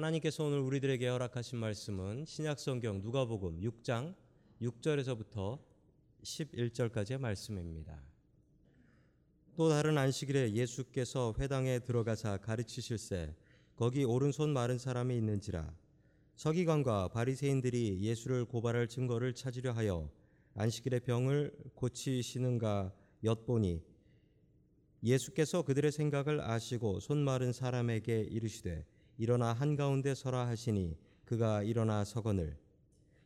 하나님께서 오늘 우리들에게 허락하신 말씀은 신약성경 누가복음 6장 6절에서부터 11절까지의 말씀입니다. 또 다른 안식일에 예수께서 회당에 들어가사 가르치실세 거기 오른손 마른 사람이 있는지라 서기관과 바리새인들이 예수를 고발할 증거를 찾으려 하여 안식일에 병을 고치시는가 엿보니 예수께서 그들의 생각을 아시고 손 마른 사람에게 이르시되 일어나 한가운데 서라 하시니 그가 일어나 서거늘.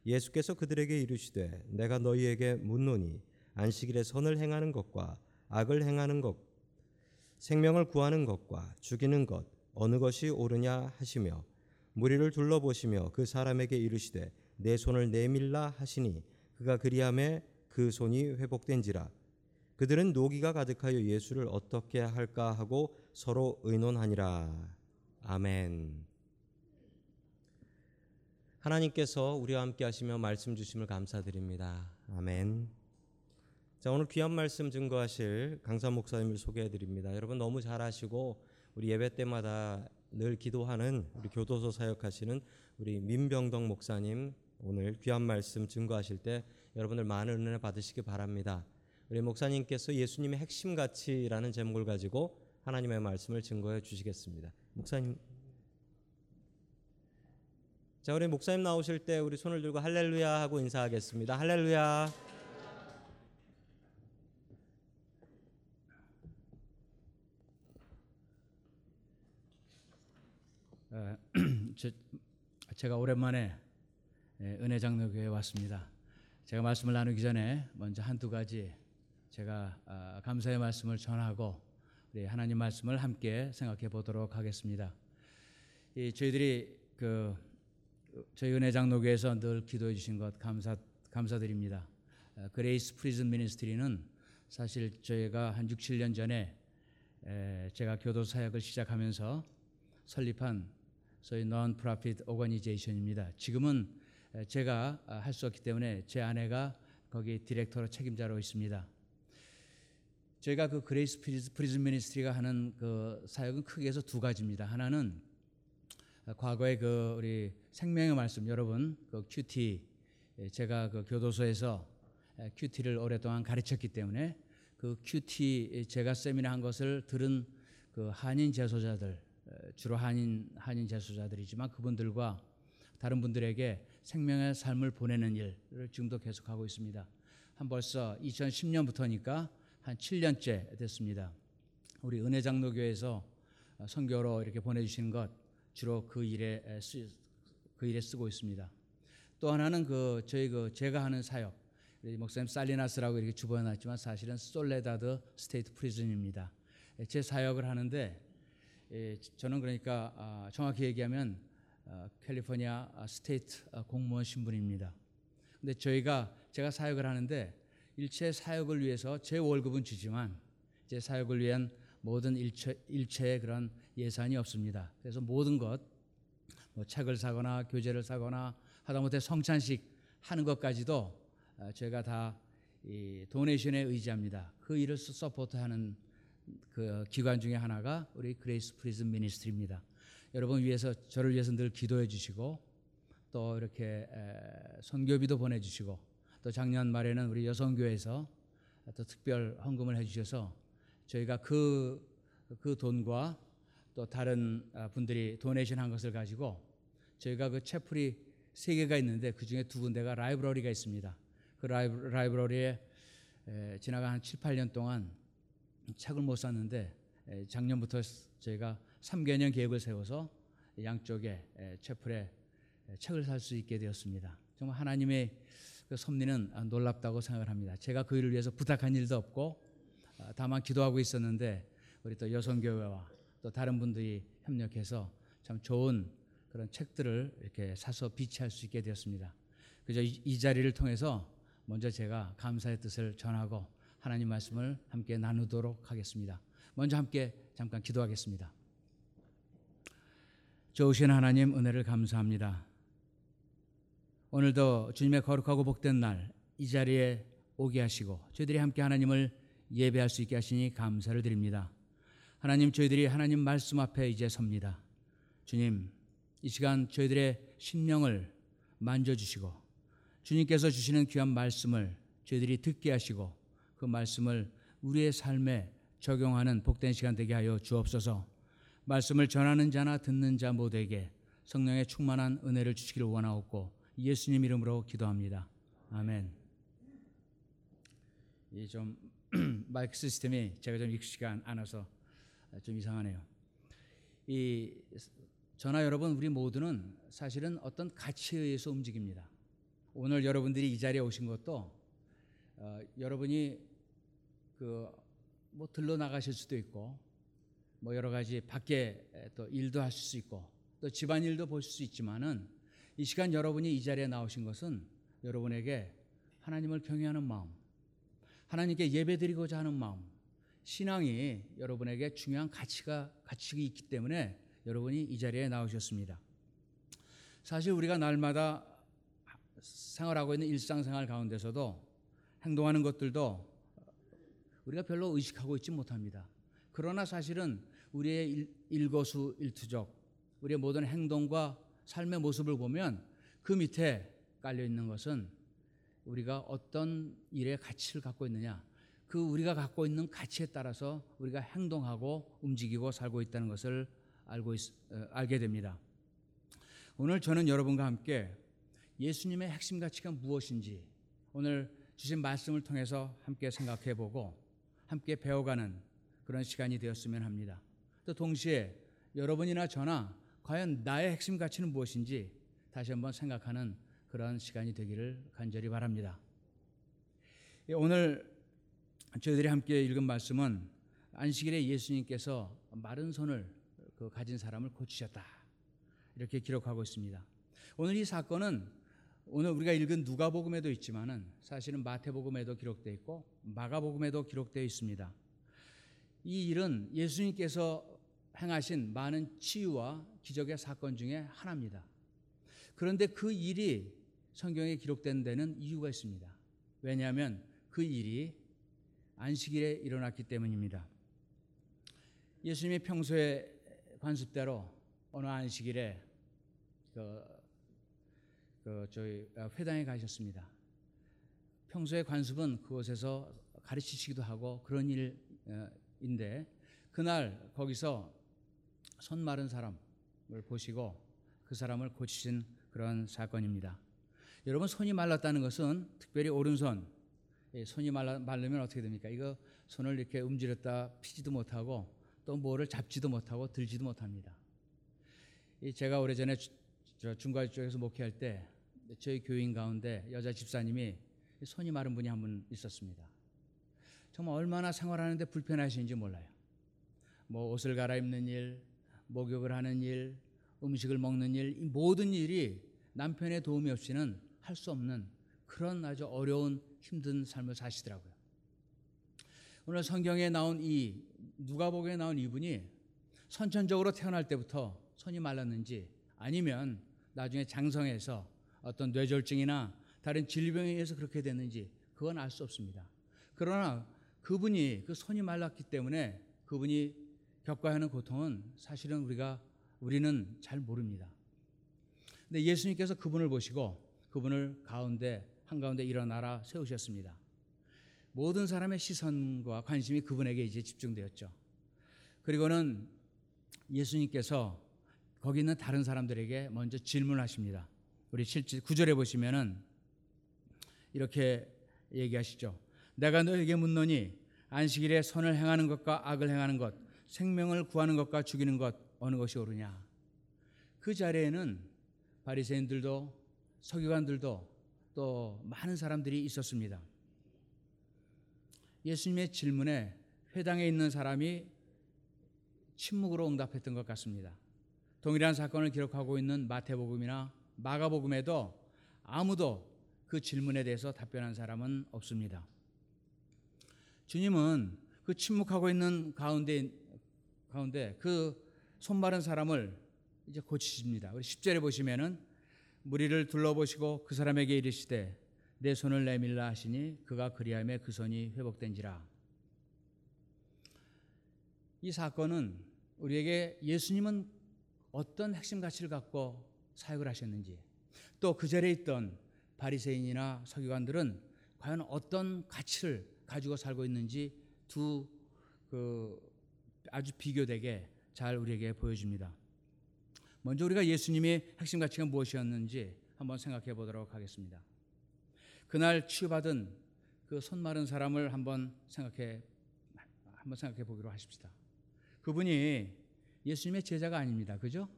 예수께서 그들에게 이르시되 내가 너희에게 묻노니 안식일에 선을 행하는 것과 악을 행하는 것 생명을 구하는 것과 죽이는 것 어느 것이 옳으냐 하시며 무리를 둘러보시며 그 사람에게 이르시되 내 손을 내밀라 하시니 그가 그리함에 그 손이 회복된지라. 그들은 노기가 가득하여 예수를 어떻게 할까 하고 서로 의논하니라 아멘. 하나님께서 우리와 함께 하시며 말씀 주심을 감사드립니다. 아멘. 자, 오늘 귀한 말씀 증거하실 강사 목사님을 소개해 드립니다. 여러분 너무 잘하시고 우리 예배 때마다 늘 기도하는 우리 교도소 사역하시는 우리 민병덕 목사님 오늘 귀한 말씀 증거하실 때 여러분들 많은 은혜 받으시기 바랍니다. 우리 목사님께서 예수님의 핵심 가치라는 제목을 가지고 하나님의 말씀을 증거해 주시겠습니다. 목사님 자, 우리 목사님 나오실 때 우리 손을 들고 할렐루야 하고 인사하겠습니다. 할렐루야. 어, 저, 제가 오랜만에 예, 은혜 장로교회에 왔습니다. 제가 말씀을 나누기 전에 먼저 한두 가지 제가 아, 감사의 말씀을 전하고 우리 하나님 말씀을 함께 생각해 보도록 하겠습니다. 이 저희들이 그 저희 은혜 장로교회에서 늘 기도해 주신 것 감사 감사드립니다. 어, Grace Prison Ministry는 사실 저희가 한 6, 7년 전에 에, 제가 교도 사역을 시작하면서 설립한 소위 non profit organization입니다. 지금은 제가 할 수 없기 때문에 제 아내가 거기 디렉터로 책임자로 있습니다. 저희가 그 Grace Prison Ministry가 하는 그 사역은 크게 해서 두 가지입니다. 하나는 과거에 그 우리 생명의 말씀 여러분 그 QT 제가 그 교도소에서 큐티를 오랫동안 가르쳤기 때문에 그 큐티 제가 세미나 한 것을 들은 그 한인 재소자들 주로 한인 한인 재소자들이지만 그분들과 다른 분들에게 생명의 삶을 보내는 일을 지금도 계속하고 있습니다. 한 벌써 2010년부터니까 한 7년째 됐습니다. 우리 은혜 장로교에서 선교로 이렇게 보내주시는 것 주로 그 일에 쓰, 그 일에 쓰고 있습니다. 또 하나는 그 저희 그 제가 하는 사역 목사님 살리나스라고 이렇게 주보엔 해놨지만 사실은 솔레다드 State Prison입니다. 제 사역을 하는데 예, 저는 그러니까 아, 정확히 얘기하면 아, 캘리포니아 State 공무원 신분입니다. 근데 저희가 제가 사역을 하는데 일체 사역을 위해서 제 월급은 주지만 제 사역을 위한 모든 일체, 일체의 그런 예산이 없습니다. 그래서 모든 것, 뭐 책을 사거나 교재를 사거나 하다못해 성찬식 하는 것까지도 아, 제가 다 이 donation에 의지합니다. 그 일을 support하는 그 기관 중에 하나가 우리 Grace Prison Ministry입니다. 여러분 위해서 저를 위해서 늘 기도해 주시고 또 이렇게 선교비도 보내 주시고 또 작년 말에는 우리 여선교회에서 또 특별 헌금을 해 주셔서 저희가 그, 그 돈과 또 다른 아, 분들이 도네이션 한 것을 가지고 저희가 그 채플이 세 개가 있는데 그 중에 두 군데가 라이브러리가 있습니다. 그 라이브, 라이브러리에 지나간 한 7, 8년 동안 책을 못 샀는데 작년부터 저희가 3개년 계획을 세워서 양쪽에 채플에 책을 살 수 있게 되었습니다. 정말 하나님의 그 섭리는 놀랍다고 생각을 합니다. 제가 그 일을 위해서 부탁한 일도 없고 아, 다만 기도하고 있었는데 우리 또 여성교회와 또 다른 분들이 협력해서 참 좋은 그런 책들을 이렇게 사서 비치할 수 있게 되었습니다. 그래서 이 자리를 통해서 먼저 제가 감사의 뜻을 전하고 하나님 말씀을 함께 나누도록 하겠습니다. 먼저 함께 잠깐 기도하겠습니다. 좋으신 하나님 은혜를 감사합니다. 오늘도 주님의 거룩하고 복된 날 이 자리에 오게 하시고 저희들이 함께 하나님을 예배할 수 있게 하시니 감사를 드립니다. 하나님 저희들이 하나님 말씀 앞에 이제 섭니다. 주님 이 시간 저희들의 심령을 만져주시고 주님께서 주시는 귀한 말씀을 저희들이 듣게 하시고 그 말씀을 우리의 삶에 적용하는 복된 시간 되게 하여 주옵소서. 말씀을 전하는 자나 듣는 자 모두에게 성령의 충만한 은혜를 주시기를 원하옵고 예수님 이름으로 기도합니다. 아멘. 이좀 마이크 시스템이 제가 좀 익숙지가 않아서 좀 이상하네요. 이 저나 여러분 우리 모두는 사실은 어떤 가치에 의해서 움직입니다. 오늘 여러분들이 이 자리에 오신 것도 어, 여러분이 그 뭐 들러 나가실 수도 있고 뭐 여러 가지 밖에 또 일도 하실 수 있고 또 집안 일도 보실 수 있지만은 이 시간 여러분이 이 자리에 나오신 것은 여러분에게 하나님을 경외하는 마음, 하나님께 예배드리고자 하는 마음, 신앙이 여러분에게 중요한 가치가 가치가 있기 때문에 여러분이 이 자리에 나오셨습니다. 사실 우리가 날마다 생활하고 있는 일상생활 가운데서도 행동하는 것들도 우리가 별로 의식하고 있지 못합니다. 그러나 사실은 우리의 일, 일거수 일투족, 우리의 모든 행동과 삶의 모습을 보면 그 밑에 깔려 있는 것은 우리가 어떤 일의 가치를 갖고 있느냐, 그 우리가 갖고 있는 가치에 따라서 우리가 행동하고 움직이고 살고 있다는 것을 알고 있, 어, 알게 됩니다. 오늘 저는 여러분과 함께 예수님의 핵심 가치가 무엇인지 오늘 주신 말씀을 통해서 함께 생각해 보고 함께 배워가는 그런 시간이 되었으면 합니다. 또 동시에 여러분이나 저나 과연 나의 핵심 가치는 무엇인지 다시 한번 생각하는 그런 시간이 되기를 간절히 바랍니다. 예, 오늘 저희들이 함께 읽은 말씀은 안식일에 예수님께서 마른 손을 그 가진 사람을 고치셨다. 이렇게 기록하고 있습니다. 오늘 이 사건은 오늘 우리가 읽은 누가복음에도 있지만은 사실은 마태복음에도 기록되어 있고 마가복음에도 기록되어 있습니다. 이 일은 예수님께서 행하신 많은 치유와 기적의 사건 중에 하나입니다. 그런데 그 일이 성경에 기록된 데는 이유가 있습니다. 왜냐하면 그 일이 안식일에 일어났기 때문입니다. 예수님이 평소에 관습대로 어느 안식일에 그, 그 저희 회당에 가셨습니다. 평소에 관습은 그곳에서 가르치시기도 하고 그런 일인데 그날 거기서 손 마른 사람을 보시고 그 사람을 고치신 그런 사건입니다. 여러분 손이 말랐다는 것은 특별히 오른손 손이 말라, 마르면 어떻게 됩니까? 이거 손을 이렇게 움직였다 피지도 못하고 또 뭐를 잡지도 못하고 들지도 못합니다. 제가 오래전에 중과일 쪽에서 목회할 때 저희 교인 가운데 여자 집사님이 손이 마른 분이 한 분 있었습니다. 정말 얼마나 생활하는데 불편하신지 몰라요. 뭐 옷을 갈아입는 일, 목욕을 하는 일, 음식을 먹는 일, 이 모든 일이 남편의 도움이 없이는 할 수 없는 그런 아주 어려운 힘든 삶을 사시더라고요. 오늘 성경에 나온 이 누가복음에 나온 이분이 선천적으로 태어날 때부터 손이 말랐는지 아니면 나중에 장성해서 어떤 뇌졸중이나 다른 질병에 의해서 그렇게 됐는지 그건 알 수 없습니다. 그러나 그분이 그 손이 말랐기 때문에 그분이 겪어야 하는 고통은 사실은 우리가 우리는 잘 모릅니다. 근데 예수님께서 그분을 보시고 그분을 가운데 한가운데 일어나라 세우셨습니다. 모든 사람의 시선과 관심이 그분에게 이제 집중되었죠. 그리고는 예수님께서 거기 있는 다른 사람들에게 먼저 질문하십니다. 우리 7절 9절에 보시면은 이렇게 얘기하시죠. 내가 너에게 묻노니 안식일에 선을 행하는 것과 악을 행하는 것, 생명을 구하는 것과 죽이는 것 어느 것이 옳으냐? 그 자리에는 바리새인들도 서기관들도 또 많은 사람들이 있었습니다. 예수님의 질문에 회당에 있는 사람이 침묵으로 응답했던 것 같습니다. 동일한 사건을 기록하고 있는 마태복음이나 마가복음에도 아무도 그 질문에 대해서 답변한 사람은 없습니다. 주님은 그 침묵하고 있는 가운데 가운데 그 손 마른 사람을 이제 고치십니다. 우리 10절에 보시면은 무리를 둘러보시고 그 사람에게 이르시되 내 손을 내밀라 하시니 그가 그리함에 그 손이 회복된지라. 이 사건은 우리에게 예수님은 어떤 핵심 가치를 갖고 사역을 하셨는지 또 그 자리에 있던 바리새인이나 서기관들은 과연 어떤 가치를 가지고 살고 있는지 두 그 아주 비교되게 잘 우리에게 보여줍니다. 먼저 우리가 예수님의 핵심 가치가 무엇이었는지 한번 생각해 보도록 하겠습니다. 그날 치유받은 그 손 마른 사람을 한번 생각해 한번 생각해 보기로 하십시다. 그분이 예수님의 제자가 아닙니다. 그죠?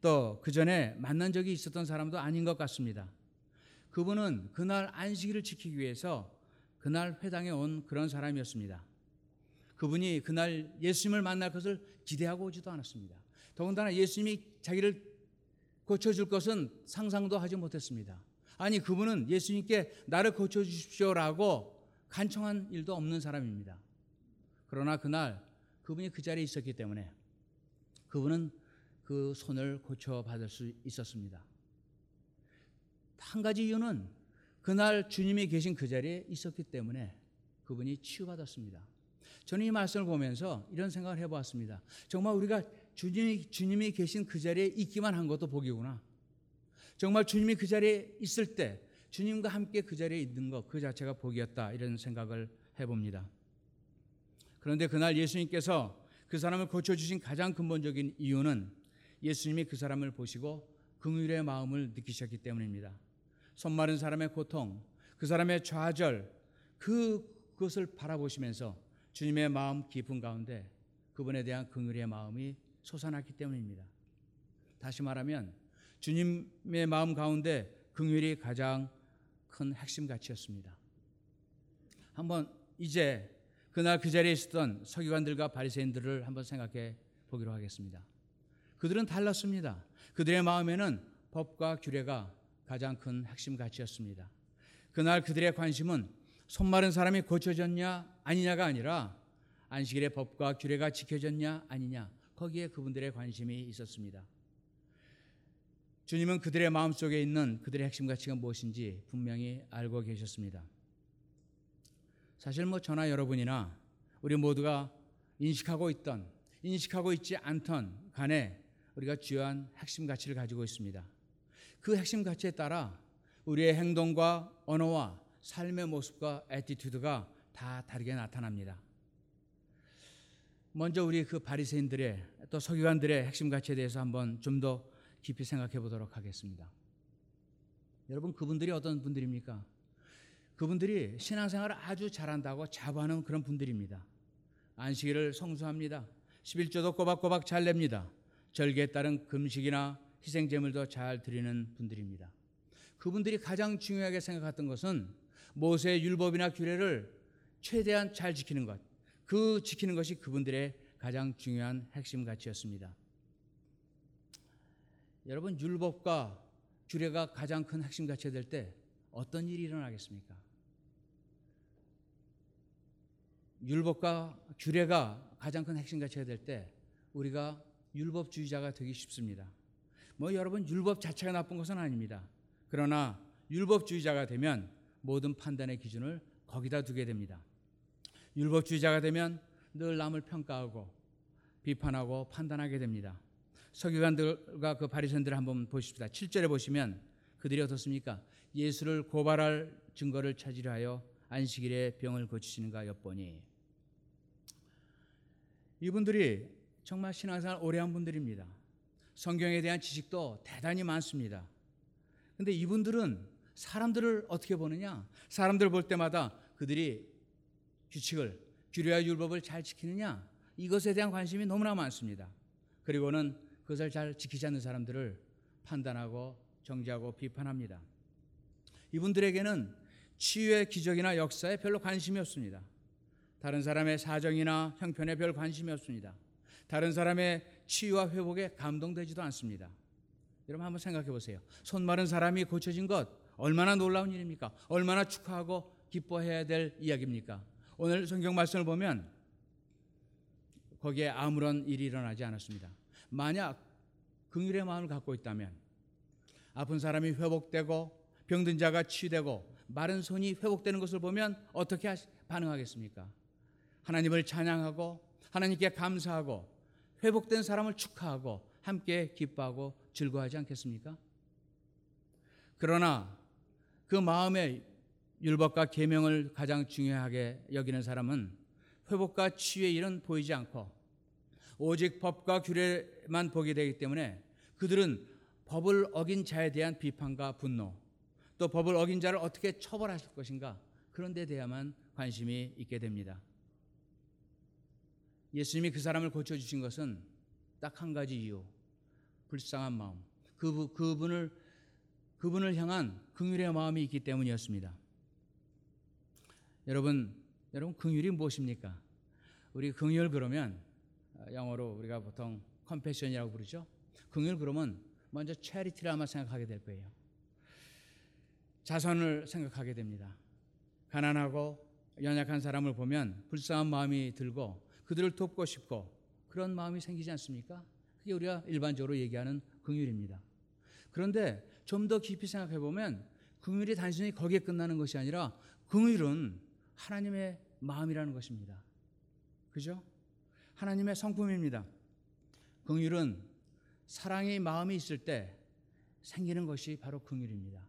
또 그 전에 만난 적이 있었던 사람도 아닌 것 같습니다. 그분은 그날 안식일을 지키기 위해서 그날 회당에 온 그런 사람이었습니다. 그분이 그날 예수님을 만날 것을 기대하고 오지도 않았습니다. 더군다나 예수님이 자기를 고쳐줄 것은 상상도 하지 못했습니다. 아니, 그분은 예수님께 나를 고쳐주십시오라고 간청한 일도 없는 사람입니다. 그러나 그날 그분이 그 자리에 있었기 때문에 그분은 그 손을 고쳐받을 수 있었습니다. 한 가지 이유는 그날 주님이 계신 그 자리에 있었기 때문에 그분이 치유받았습니다. 저는 이 말씀을 보면서 이런 생각을 해보았습니다. 정말 우리가 주님이, 주님이 계신 그 자리에 있기만 한 것도 복이구나. 정말 주님이 그 자리에 있을 때 주님과 함께 그 자리에 있는 것 그 자체가 복이었다. 이런 생각을 해봅니다. 그런데 그날 예수님께서 그 사람을 고쳐주신 가장 근본적인 이유는 예수님이 그 사람을 보시고 긍휼의 마음을 느끼셨기 때문입니다. 손 마른 사람의 고통, 그 사람의 좌절, 그, 그것을 바라보시면서 주님의 마음 깊은 가운데 그분에 대한 긍휼의 마음이 솟아났기 때문입니다. 다시 말하면 주님의 마음 가운데 긍휼이 가장 큰 핵심 가치였습니다. 한번 이제 그날 그 자리에 있었던 서기관들과 바리새인들을 한번 생각해 보기로 하겠습니다. 그들은 달랐습니다. 그들의 마음에는 법과 규례가 가장 큰 핵심 가치였습니다. 그날 그들의 관심은 손 마른 사람이 고쳐졌냐 아니냐가 아니라 안식일의 법과 규례가 지켜졌냐 아니냐 거기에 그분들의 관심이 있었습니다. 주님은 그들의 마음 속에 있는 그들의 핵심 가치가 무엇인지 분명히 알고 계셨습니다. 사실 뭐 저나 여러분이나 우리 모두가 인식하고 있던 인식하고 있지 않던 간에 우리가 주요한 핵심 가치를 가지고 있습니다. 그 핵심 가치에 따라 우리의 행동과 언어와 삶의 모습과 attitude가 다 다르게 나타납니다. 먼저 우리 그 바리새인들의 또 서기관들의 핵심 가치에 대해서 한번 좀 더 깊이 생각해 보도록 하겠습니다. 여러분 그분들이 어떤 분들입니까? 그분들이 신앙생활을 아주 잘한다고 자부하는 그런 분들입니다. 안식일을 성수합니다. 11조도 꼬박꼬박 잘 냅니다. 절기에 따른 금식이나 희생 제물도 잘 드리는 분들입니다. 그분들이 가장 중요하게 생각했던 것은 모세의 율법이나 규례를 최대한 잘 지키는 것. 그 지키는 것이 그분들의 가장 중요한 핵심 가치였습니다. 여러분 율법과 규례가 가장 큰 핵심 가치가 될 때 어떤 일이 일어나겠습니까? 율법과 규례가 가장 큰 핵심 가치가 될 때 우리가 율법주의자가 되기 쉽습니다. 뭐 여러분 율법 자체가 나쁜 것은 아닙니다. 그러나 율법주의자가 되면 모든 판단의 기준을 거기다 두게 됩니다. 율법주의자가 되면 늘 남을 평가하고 비판하고 판단하게 됩니다. 서기관들과 그 바리새인들을 한번 보십시다. 7절에 보시면 그들이 어떻습니까? 예수를 고발할 증거를 찾으려 하여 안식일에 병을 고치시는가 엿보니 이분들이 정말 신앙생활 오래 한 분들입니다. 성경에 대한 지식도 대단히 많습니다. 근데 이분들은 사람들을 어떻게 보느냐? 사람들 볼 때마다 그들이 규칙을 규례와 율법을 잘 지키느냐? 이것에 대한 관심이 너무나 많습니다. 그리고는 그것을 잘 지키지 않는 사람들을 판단하고 정죄하고 비판합니다. 이분들에게는 치유의 기적이나 역사에 별로 관심이 없습니다. 다른 사람의 사정이나 형편에 별 관심이 없습니다. 다른 사람의 치유와 회복에 감동되지도 않습니다. 여러분 한번 생각해 보세요. 손 마른 사람이 고쳐진 것 얼마나 놀라운 일입니까? 얼마나 축하하고 기뻐해야 될 이야기입니까? 오늘 성경 말씀을 보면 거기에 아무런 일이 일어나지 않았습니다. 만약 긍휼의 마음을 갖고 있다면 아픈 사람이 회복되고 병든 자가 치유되고 마른 손이 회복되는 것을 보면 어떻게 반응하겠습니까? 하나님을 찬양하고 하나님께 감사하고 회복된 사람을 축하하고 함께 기뻐하고 즐거워하지 않겠습니까? 그러나 그 마음의 율법과 계명을 가장 중요하게 여기는 사람은 회복과 치유의 일은 보이지 않고 오직 법과 규례만 보게 되기 때문에 그들은 법을 어긴 자에 대한 비판과 분노, 또 법을 어긴 자를 어떻게 처벌하실 것인가 그런 데 대해야만 관심이 있게 됩니다. 예수님이 그 사람을 고쳐 주신 것은 딱 한 가지 이유. 불쌍한 마음. 그 그분을 그분을 향한 긍휼의 마음이 있기 때문이었습니다. 여러분, 여러분 긍휼이 무엇입니까? 우리 긍휼 그러면 어, 영어로 우리가 보통 컴패션이라고 부르죠. 긍휼 그러면 먼저 체리티를 아마 생각하게 될 거예요. 자선을 생각하게 됩니다. 가난하고 연약한 사람을 보면 불쌍한 마음이 들고 그들을 돕고 싶고 그런 마음이 생기지 않습니까? 그게 우리가 일반적으로 얘기하는 긍휼입니다. 그런데 좀 더 깊이 생각해 보면 긍휼이 단순히 거기에 끝나는 것이 아니라 긍휼은 하나님의 마음이라는 것입니다. 그죠? 하나님의 성품입니다. 긍휼은 사랑의 마음이 있을 때 생기는 것이 바로 긍휼입니다.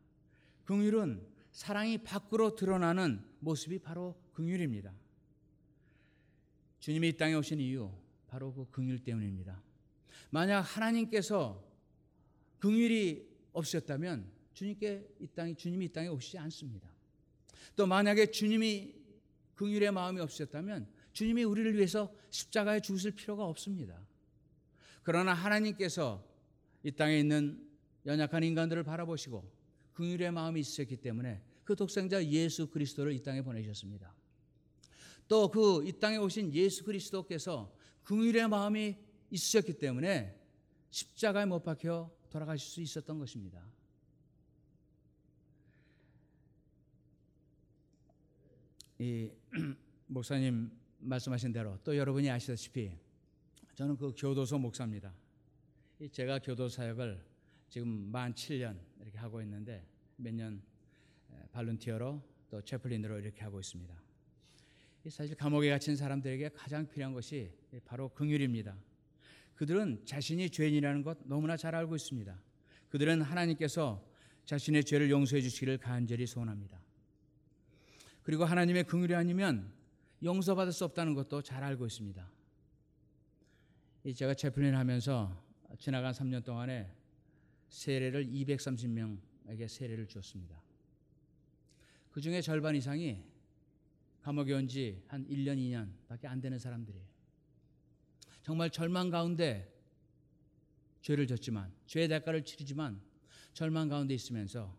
긍휼은 사랑이 밖으로 드러나는 모습이 바로 긍휼입니다. 주님이 이 땅에 오신 이유 바로 그 긍휼 때문입니다. 만약 하나님께서 긍휼이 없었다면 주님께 이 땅에 주님이 이 땅에 오시지 않습니다. 또 만약에 주님이 긍휼의 마음이 없었다면 주님이 우리를 위해서 십자가에 죽으실 필요가 없습니다. 그러나 하나님께서 이 땅에 있는 연약한 인간들을 바라보시고 긍휼의 마음이 있었기 때문에 그 독생자 예수 그리스도를 이 땅에 보내셨습니다. 또 그 이 땅에 오신 예수 그리스도께서 긍휼의 마음이 있으셨기 때문에 십자가에 못 박혀 돌아가실 수 있었던 것입니다. 이 목사님 말씀하신 대로 또 여러분이 아시다시피 저는 그 교도소 목사입니다. 이 제가 교도 사역을 지금 만 7년 이렇게 하고 있는데 몇 년 발룬티어로 또 채플린으로 이렇게 하고 있습니다. 이 사실 감옥에 갇힌 사람들에게 가장 필요한 것이 바로 긍휼입니다. 그들은 자신이 죄인이라는 것 너무나 잘 알고 있습니다. 그들은 하나님께서 자신의 죄를 용서해 주시기를 간절히 소원합니다. 그리고 하나님의 긍휼이 아니면 용서받을 수 없다는 것도 잘 알고 있습니다. 이 제가 채플린 하면서 지나간 3년 동안에 세례를 230명에게 세례를 주었습니다. 그 중에 절반 이상이 감옥에 온 지 한 1년, 2년밖에 안 되는 사람들이에요. 정말 절망 가운데 죄를 졌지만 죄의 대가를 치르지만 절망 가운데 있으면서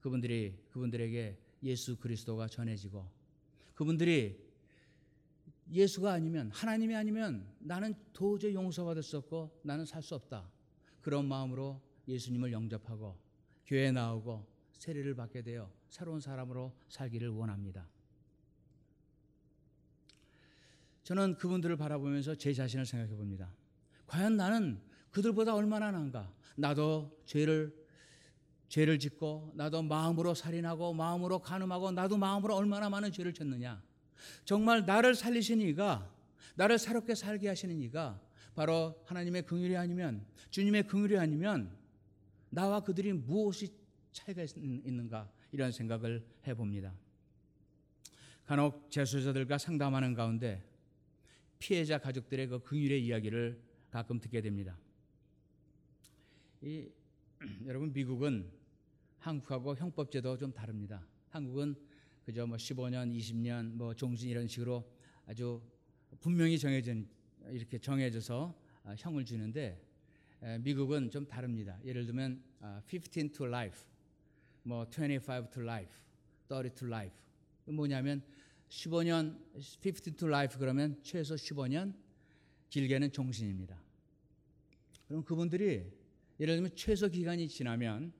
그분들이 그분들에게 예수 그리스도가 전해지고 그분들이 예수가 아니면 하나님이 아니면 나는 도저히 용서받을 수 없고 나는 살 수 없다. 그런 마음으로 예수님을 영접하고 교회에 나오고 세례를 받게 되어 새로운 사람으로 살기를 원합니다. 저는 그분들을 바라보면서 제 자신을 생각해 봅니다. 과연 나는 그들보다 얼마나 난가? 나도 죄를 죄를 짓고 나도 마음으로 살인하고 마음으로 간음하고 나도 마음으로 얼마나 많은 죄를 졌느냐? 정말 나를 살리신 이가 나를 새롭게 살게 하시는 이가 바로 하나님의 긍휼이 아니면 주님의 긍휼이 아니면 나와 그들이 무엇이 차이가 있는가 이런 생각을 해 봅니다. 간혹 재수자들과 상담하는 가운데 피해자 가족들의 그 긍휼의 이야기를 가끔 듣게 됩니다. 이, 여러분 미국은 한국하고 형법제도 좀 다릅니다. 한국은 그저 뭐 15년, 20년 뭐 종신 이런 식으로 아주 분명히 정해진 이렇게 정해져서 아, 형을 주는데 미국은 좀 다릅니다. 예를 들면 15 to life, 뭐25 to life, 30 to life. 뭐냐면 15년 15 to life 그러면 최소 15년 길게는 종신입니다. 그럼 그분들이 예를 들면 최소 기간이 지나면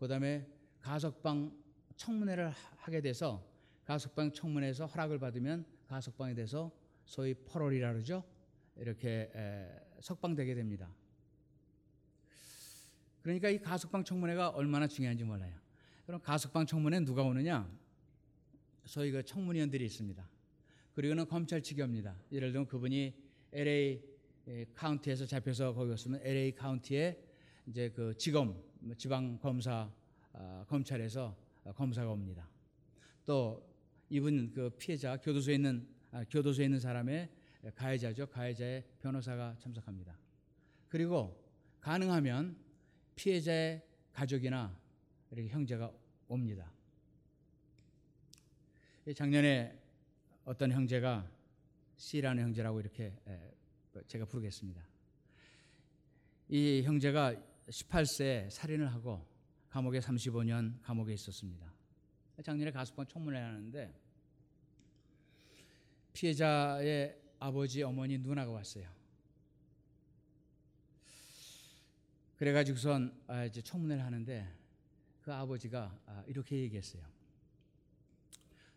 그 다음에 가석방 청문회를 하게 돼서 가석방 청문회에서 허락을 받으면 가석방에 대해서 소위 퍼롤이라 그러죠. 이렇게 석방되게 됩니다. 그러니까 이 가석방 청문회가 얼마나 중요한지 몰라요. 그럼 가석방 청문회 누가 오느냐? 소위 그 청문위원들이 있습니다. 그리고는 검찰 측이 옵니다. 예를 들면 그분이 LA 예, 카운티에서 잡혀서 거기 갔으면 LA 카운티에 이제 그 지검 지방 검사 아, 검찰에서 아, 검사가 옵니다. 또 이분 그 피해자 교도소에 있는 아, 교도소에 있는 사람의 가해자죠. 가해자의 변호사가 참석합니다. 그리고 가능하면 피해자의 가족이나 이렇게 형제가 옵니다. 이 작년에 어떤 형제가 C라는 형제라고 이렇게 에, 제가 부르겠습니다. 이 형제가 18세에 살인을 하고 감옥에 35년 감옥에 있었습니다. 작년에 가석방 청문회 하는데 피해자의 아버지, 어머니, 누나가 왔어요. 그래가지고선 아, 이제 청문회를 하는데 그 아버지가 아, 이렇게 얘기했어요.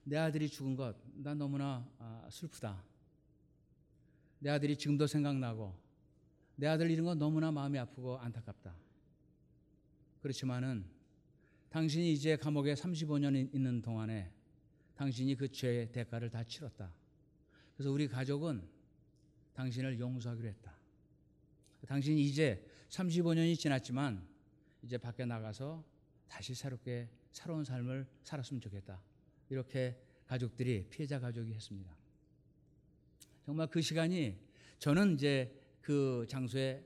내 아들이 죽은 것, 난 너무나 아, 슬프다. 내 아들이 지금도 생각나고, 내 아들 잃은 건 너무나 마음이 아프고 안타깝다. 그렇지만은 당신이 이제 감옥에 35년 있는 동안에 당신이 그 죄의 대가를 다 치렀다. 그래서 우리 가족은 당신을 용서하기로 했다. 당신이 이제 35년이 지났지만 이제 밖에 나가서 다시 새롭게 새로운 삶을 살았으면 좋겠다. 이렇게 가족들이 피해자 가족이 했습니다. 정말 그 시간이 저는 이제 그 장소에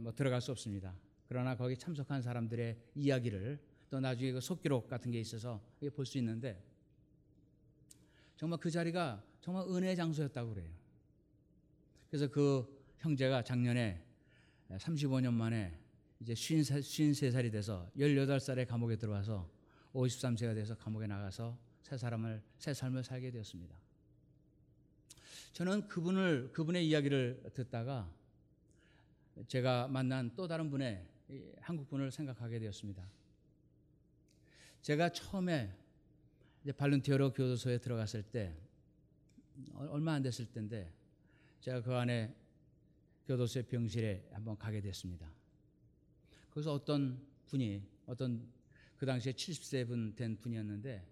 뭐 들어갈 수 없습니다. 그러나 거기 참석한 사람들의 이야기를 또 나중에 그 속기록 같은 게 있어서 볼 수 있는데 정말 그 자리가 정말 은혜의 장소였다고 그래요. 그래서 그 형제가 작년에 35년 만에 이제 53살이 돼서 18살에 감옥에 들어와서 53세가 돼서 감옥에 나가서 새 사람을 새 삶을 살게 되었습니다. 저는 그분을 그분의 이야기를 듣다가 제가 만난 또 다른 분의 한국 분을 생각하게 되었습니다. 제가 처음에 이제 발룬티어로 교도소에 들어갔을 때 얼마 안 됐을 때인데 제가 그 안에 교도소의 병실에 한번 가게 됐습니다. 거기서 어떤 분이 어떤 그 당시에 70세 분 된 분이었는데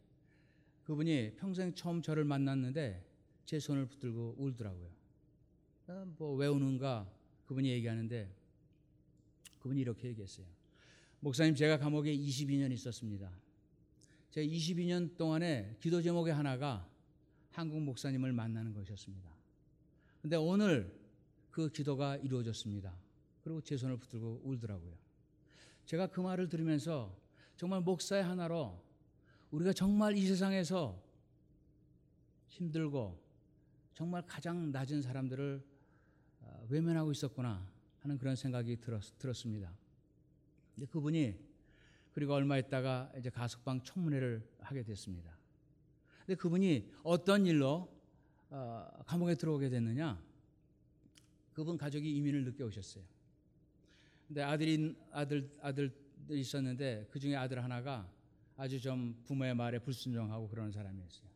그분이 평생 처음 저를 만났는데 제 손을 붙들고 울더라고요. 뭐 왜 우는가 그분이 얘기하는데 그분이 이렇게 얘기했어요. 목사님 제가 감옥에 22년 있었습니다. 제가 22년 동안에 기도 제목의 하나가 한국 목사님을 만나는 것이었습니다. 근데 오늘 그 기도가 이루어졌습니다. 그리고 제 손을 붙들고 울더라고요. 제가 그 말을 들으면서 정말 목사의 하나로 우리가 정말 이 세상에서 힘들고 정말 가장 낮은 사람들을 어, 외면하고 있었구나 하는 그런 생각이 들었, 들었습니다. 근데 그분이 그리고 얼마 있다가 이제 가석방 청문회를 하게 됐습니다. 근데 그분이 어떤 일로 어, 감옥에 들어오게 됐느냐? 그분 가족이 이민을 늦게 오셨어요. 근데 아들인 아들 아들들이 있었는데 그 중에 아들 하나가 아주 좀 부모의 말에 불순종하고 그러는 사람이었어요.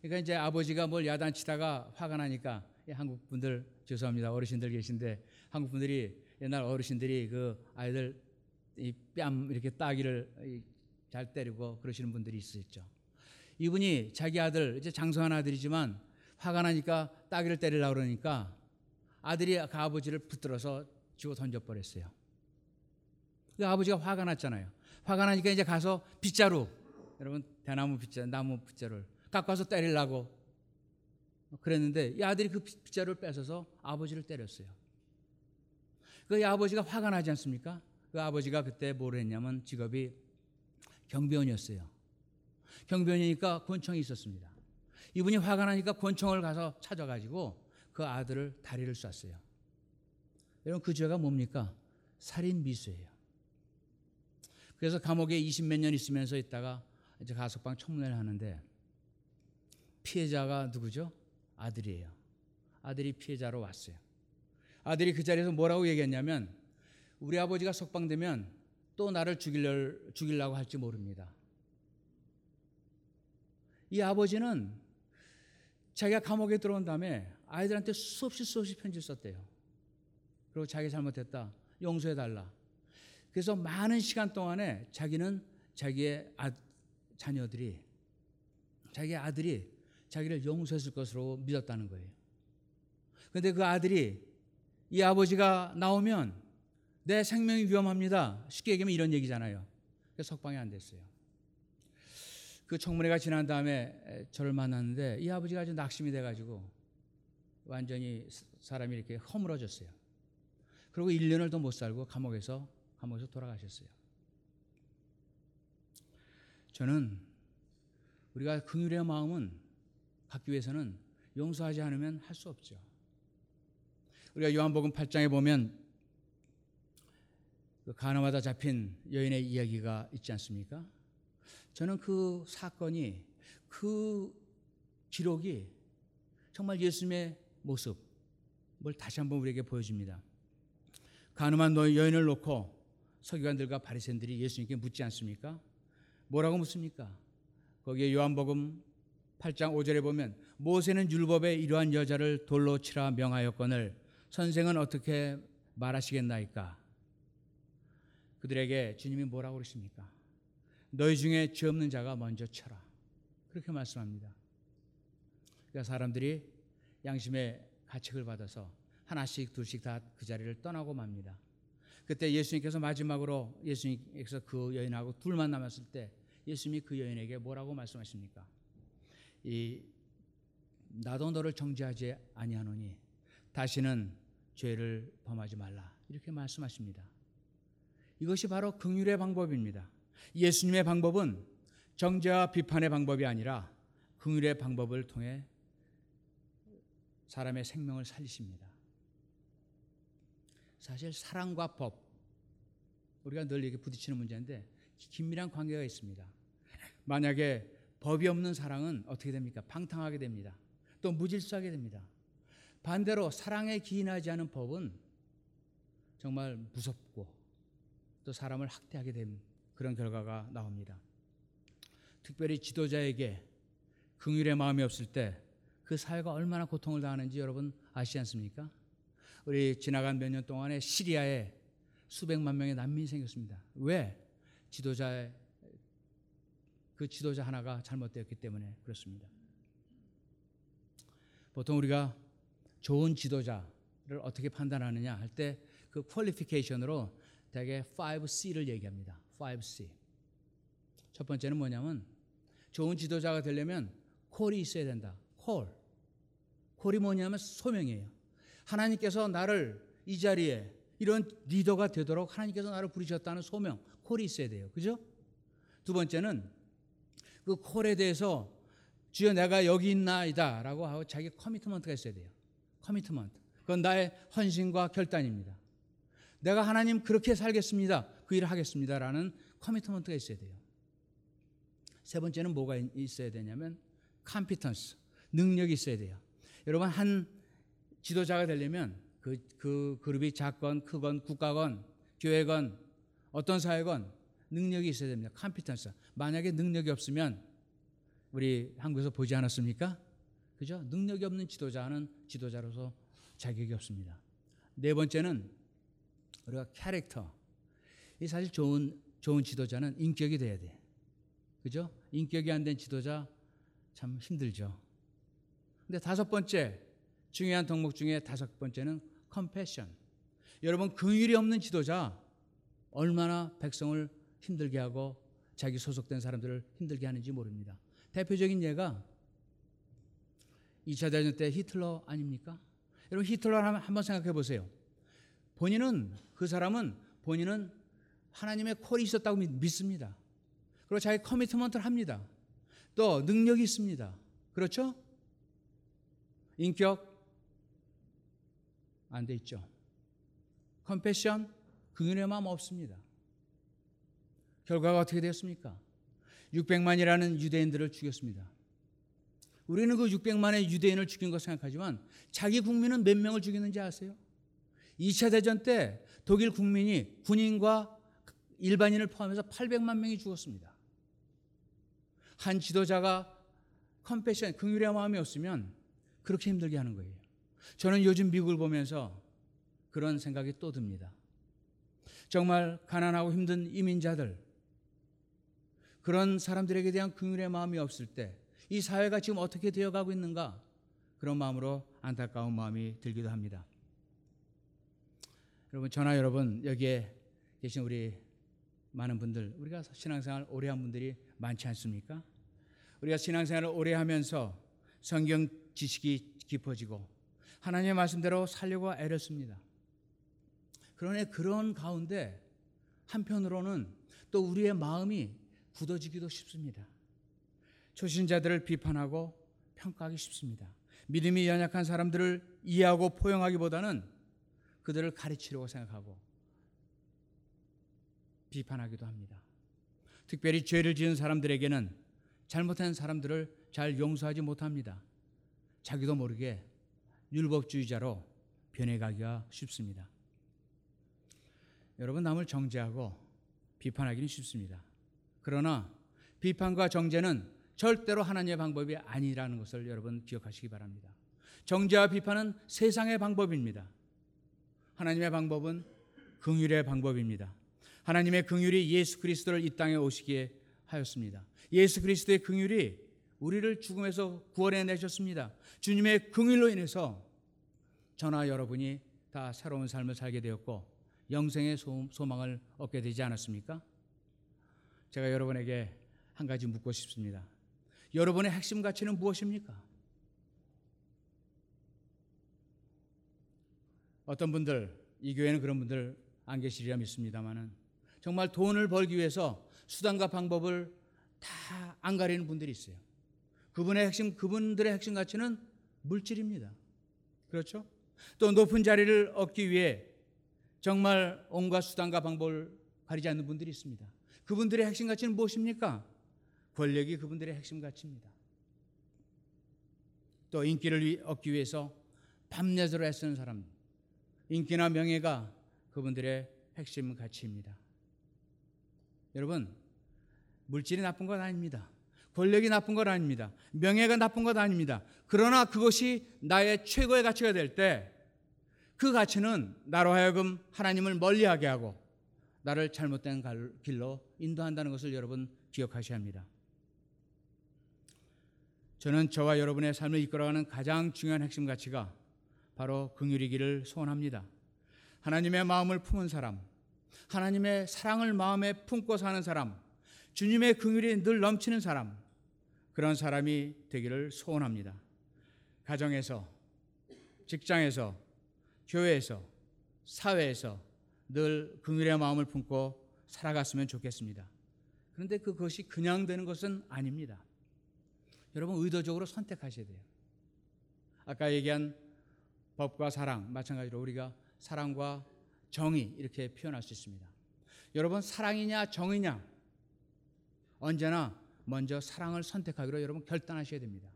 그러니까 이제 아버지가 뭘 야단치다가 화가 나니까 한국 분들 죄송합니다 어르신들 계신데 한국 분들이 옛날 어르신들이 그 아이들 이뺨 이렇게 따기를 잘 때리고 그러시는 분들이 있었죠. 이분이 자기 아들 이제 장성한 아들이지만 화가 나니까 따기를 때리려고 그러니까 아들이 그 아버지를 붙들어서 집어 던져버렸어요. 그 아버지가 화가 났잖아요. 화가 나니까 이제 가서 빗자루, 여러분 대나무 빗자루, 나무 빗자루를 깎아서 때리려고 그랬는데 이 아들이 그 빗자루를 뺏어서 아버지를 때렸어요. 그 아버지가 화가 나지 않습니까? 그 아버지가 그때 뭘 했냐면 직업이 경비원이었어요. 경비원이니까 권총이 있었습니다. 이분이 화가 나니까 권총을 가서 찾아가지고 그 아들을 다리를 쐈어요. 여러분 그 죄가 뭡니까? 살인 미수예요. 그래서 감옥에 20몇 년 있으면서 있다가 이제 가석방 청문회를 하는데 피해자가 누구죠? 아들이에요. 아들이 피해자로 왔어요. 아들이 그 자리에서 뭐라고 얘기했냐면 우리 아버지가 석방되면 또 나를 죽이려, 죽이려고 할지 모릅니다. 이 아버지는 자기가 감옥에 들어온 다음에 아이들한테 수없이 수없이 편지 썼대요. 그리고 자기 잘못했다. 용서해달라. 그래서 많은 시간 동안에 자기는 자기의 아, 자녀들이, 자기 아들이 자기를 용서했을 것으로 믿었다는 거예요. 근데 그 아들이 이 아버지가 나오면 내 생명이 위험합니다. 쉽게 얘기하면 이런 얘기잖아요. 석방이 안 됐어요. 그 청문회가 지난 다음에 저를 만났는데 이 아버지가 아주 낙심이 돼가지고 완전히 사람이 이렇게 허물어졌어요. 그리고 1년을 더 못 살고 감옥에서 감옥에서 돌아가셨어요. 저는 우리가 긍휼의 마음은 갖기 위해서는 용서하지 않으면 할 수 없죠. 우리가 요한복음 8장에 보면 그 가나마다 잡힌 여인의 이야기가 있지 않습니까? 저는 그 사건이 그 기록이 정말 예수님의 모습을 다시 한번 우리에게 보여줍니다. 가늠한 여인을 놓고 서기관들과 바리새인들이 예수님께 묻지 않습니까? 뭐라고 묻습니까? 거기에 요한복음 8장 5절에 보면 모세는 율법에 이러한 여자를 돌로 치라 명하였거늘 선생은 어떻게 말하시겠나이까? 그들에게 주님이 뭐라고 그러십니까? 너희 중에 죄 없는 자가 먼저 쳐라. 그렇게 말씀합니다. 그러니까 사람들이 양심의 가책을 받아서 하나씩 둘씩 다 그 자리를 떠나고 맙니다. 그때 예수님께서 마지막으로 예수님께서 그 여인하고 둘만 남았을 때 예수님이 그 여인에게 뭐라고 말씀하십니까? 이 나도 너를 정죄하지 아니하노니 다시는 죄를 범하지 말라 이렇게 말씀하십니다. 이것이 바로 긍휼의 방법입니다. 예수님의 방법은 정죄와 비판의 방법이 아니라 긍휼의 방법을 통해 사람의 생명을 살리십니다. 사실 사랑과 법 우리가 늘 이렇게 부딪히는 문제인데 긴밀한 관계가 있습니다. 만약에 법이 없는 사랑은 어떻게 됩니까? 방탕하게 됩니다. 또 무질서하게 됩니다. 반대로 사랑에 기인하지 않은 법은 정말 무섭고 또 사람을 학대하게 된 그런 결과가 나옵니다. 특별히 지도자에게 긍휼의 마음이 없을 때 그 사회가 얼마나 고통을 당하는지 여러분 아시지 않습니까? 우리 지나간 몇 년 동안에 시리아에 수백만 명의 난민이 생겼습니다. 왜? 지도자의 그 지도자 하나가 잘못되었기 때문에 그렇습니다. 보통 우리가 좋은 지도자를 어떻게 판단하느냐 할 때 그 퀄리피케이션으로 대개 5C를 얘기합니다. 5C. 첫 번째는 뭐냐면 좋은 지도자가 되려면 콜이 있어야 된다. 콜. 콜이 뭐냐면 소명이에요. 하나님께서 나를 이 자리에 이런 리더가 되도록 하나님께서 나를 부르셨다는 소명, 콜이 있어야 돼요. 그죠? 두 번째는 그 콜에 대해서 주여 내가 여기 있나이다 라고 하고 자기 커미트먼트가 있어야 돼요. Commitment. 그건 나의 헌신과 결단입니다. 내가 하나님 그렇게 살겠습니다. 그 일을 하겠습니다. 라는 commitment가 있어야 돼요. 세 번째는 뭐가 있어야 되냐면 competence. 능력이 있어야 돼요. 여러분 한 지도자가 되려면 그, 그 그룹이 작건 크건 국가건 교회건 어떤 사회건 능력이 있어야 됩니다. Competence. 만약에 능력이 없으면 우리 한국에서 보지 않았습니까? 그죠? 능력이 없는 지도자는 지도자로서 자격이 없습니다. 네 번째는 우리가 캐릭터. 이 사실 좋은 좋은 지도자는 인격이 돼야 돼. 그죠? 인격이 안 된 지도자 참 힘들죠. 근데 다섯 번째 중요한 덕목 중에 다섯 번째는 컴패션. 여러분 긍휼이 없는 지도자 얼마나 백성을 힘들게 하고 자기 소속된 사람들을 힘들게 하는지 모릅니다. 대표적인 예가 2차 대전 때 히틀러 아닙니까? 여러분 히틀러 한번 생각해 보세요. 본인은 그 사람은 본인은 하나님의 콜이 있었다고 믿습니다. 그리고 자기 커미트먼트를 합니다. 또 능력이 있습니다. 그렇죠? 인격 안 돼 있죠. 컴패션 긍휼의 마음 없습니다. 결과가 어떻게 되었습니까? 600만이라는 유대인들을 죽였습니다. 우리는 그 600만의 유대인을 죽인 것 생각하지만 자기 국민은 몇 명을 죽였는지 아세요? 2차 대전 때 독일 국민이 군인과 일반인을 포함해서 800만 명이 죽었습니다. 한 지도자가 컴패션, 긍휼의 마음이 없으면 그렇게 힘들게 하는 거예요. 저는 요즘 미국을 보면서 그런 생각이 또 듭니다. 정말 가난하고 힘든 이민자들, 그런 사람들에게 대한 긍휼의 마음이 없을 때 이 사회가 지금 어떻게 되어가고 있는가 그런 마음으로 안타까운 마음이 들기도 합니다. 여러분 저나 여러분 여기에 계신 우리 많은 분들 우리가 신앙생활 오래 한 분들이 많지 않습니까? 우리가 신앙생활을 오래 하면서 성경 지식이 깊어지고 하나님의 말씀대로 살려고 애를 씁니다. 그러나 그런 가운데 한편으로는 또 우리의 마음이 굳어지기도 쉽습니다. 초신자들을 비판하고 평가하기 쉽습니다. 믿음이 연약한 사람들을 이해하고 포용하기보다는 그들을 가르치려고 생각하고 비판하기도 합니다. 특별히 죄를 지은 사람들에게는 잘못한 사람들을 잘 용서하지 못합니다. 자기도 모르게 율법주의자로 변해가기가 쉽습니다. 여러분 남을 정죄하고 비판하기는 쉽습니다. 그러나 비판과 정죄는 절대로 하나님의 방법이 아니라는 것을 여러분 기억하시기 바랍니다. 정죄와 비판은 세상의 방법입니다. 하나님의 방법은 긍휼의 방법입니다. 하나님의 긍휼이 예수 그리스도를 이 땅에 오시게 하였습니다. 예수 그리스도의 긍휼이 우리를 죽음에서 구원해 내셨습니다. 주님의 긍휼로 인해서 저나 여러분이 다 새로운 삶을 살게 되었고 영생의 소망을 얻게 되지 않았습니까? 제가 여러분에게 한 가지 묻고 싶습니다. 여러분의 핵심 가치는 무엇입니까? 어떤 분들 이 교회는 그런 분들 안 계시리라 믿습니다만은 정말 돈을 벌기 위해서 수단과 방법을 다 안 가리는 분들이 있어요. 그분의 핵심 그분들의 핵심 가치는 물질입니다. 그렇죠? 또 높은 자리를 얻기 위해 정말 온갖 수단과 방법을 가리지 않는 분들이 있습니다. 그분들의 핵심 가치는 무엇입니까? 권력이 그분들의 핵심 가치입니다. 또 인기를 얻기 위해서 밤낮으로 애쓰는 사람, 인기나 명예가 그분들의 핵심 가치입니다. 여러분, 물질이 나쁜 건 아닙니다. 권력이 나쁜 건 아닙니다. 명예가 나쁜 건 아닙니다. 그러나 그것이 나의 최고의 가치가 될 때 그 가치는 나로 하여금 하나님을 멀리하게 하고 나를 잘못된 길로 인도한다는 것을 여러분 기억하셔야 합니다. 저는 저와 여러분의 삶을 이끌어가는 가장 중요한 핵심 가치가 바로 긍휼이기를 소원합니다. 하나님의 마음을 품은 사람, 하나님의 사랑을 마음에 품고 사는 사람, 주님의 긍휼이 늘 넘치는 사람, 그런 사람이 되기를 소원합니다. 가정에서, 직장에서, 교회에서, 사회에서 늘 긍휼의 마음을 품고 살아갔으면 좋겠습니다. 그런데 그것이 그냥 되는 것은 아닙니다. 여러분 의도적으로 선택하셔야 돼요. 아까 얘기한 법과 사랑 마찬가지로 우리가 사랑과 정의 이렇게 표현할 수 있습니다. 여러분 사랑이냐 정의냐 언제나 먼저 사랑을 선택하기로 여러분 결단하셔야 됩니다.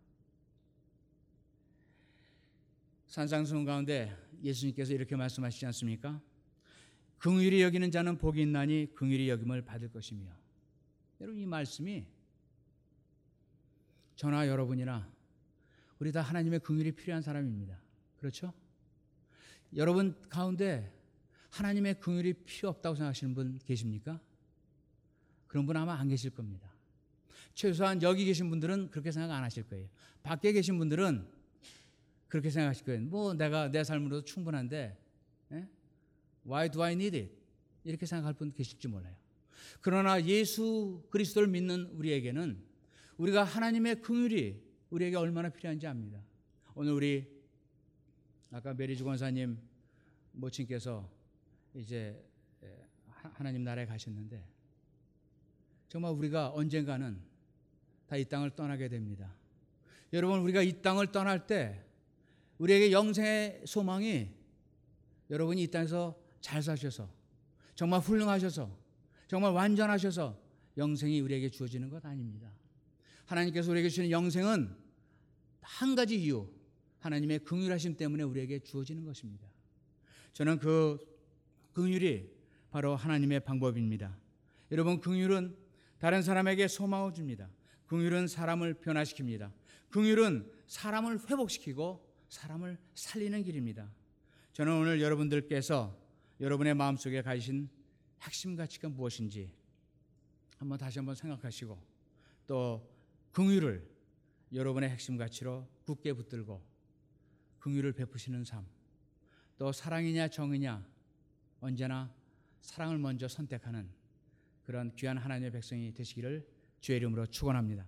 산상수훈 가운데 예수님께서 이렇게 말씀하시지 않습니까? 긍휼히 여기는 자는 복이 있나니 긍휼히 여김을 받을 것이며 여러분 이 말씀이 저나 여러분이나 우리 다 하나님의 긍휼이 필요한 사람입니다. 그렇죠? 여러분 가운데 하나님의 긍휼이 필요 없다고 생각하시는 분 계십니까? 그런 분 아마 안 계실 겁니다. 최소한 여기 계신 분들은 그렇게 생각 안 하실 거예요. 밖에 계신 분들은 그렇게 생각하실 거예요. 뭐 내가 내 삶으로도 충분한데 예? Why do I need it? 이렇게 생각할 분 계실지 몰라요. 그러나 예수 그리스도를 믿는 우리에게는 우리가 하나님의 긍휼이 우리에게 얼마나 필요한지 압니다. 오늘 우리 아까 메리주 권사님 모친께서 이제 하나님 나라에 가셨는데 정말 우리가 언젠가는 다 이 땅을 떠나게 됩니다. 여러분 우리가 이 땅을 떠날 때 우리에게 영생의 소망이 여러분이 이 땅에서 잘 사셔서 정말 훌륭하셔서 정말 완전하셔서 영생이 우리에게 주어지는 것 아닙니다. 하나님께서 우리에게 주시는 영생은 한 가지 이유 하나님의 긍휼하심 때문에 우리에게 주어지는 것입니다. 저는 그 긍휼이 바로 하나님의 방법입니다. 여러분 긍휼은 다른 사람에게 소망을 줍니다. 긍휼은 사람을 변화시킵니다. 긍휼은 사람을 회복시키고 사람을 살리는 길입니다. 저는 오늘 여러분들께서 여러분의 마음속에 가지신 핵심 가치가 무엇인지 한번 다시 한번 생각하시고 또 긍휼을 여러분의 핵심 가치로 굳게 붙들고 긍휼을 베푸시는 삶, 또 사랑이냐 정이냐 언제나 사랑을 먼저 선택하는 그런 귀한 하나님의 백성이 되시기를 주의 이름으로 축원합니다.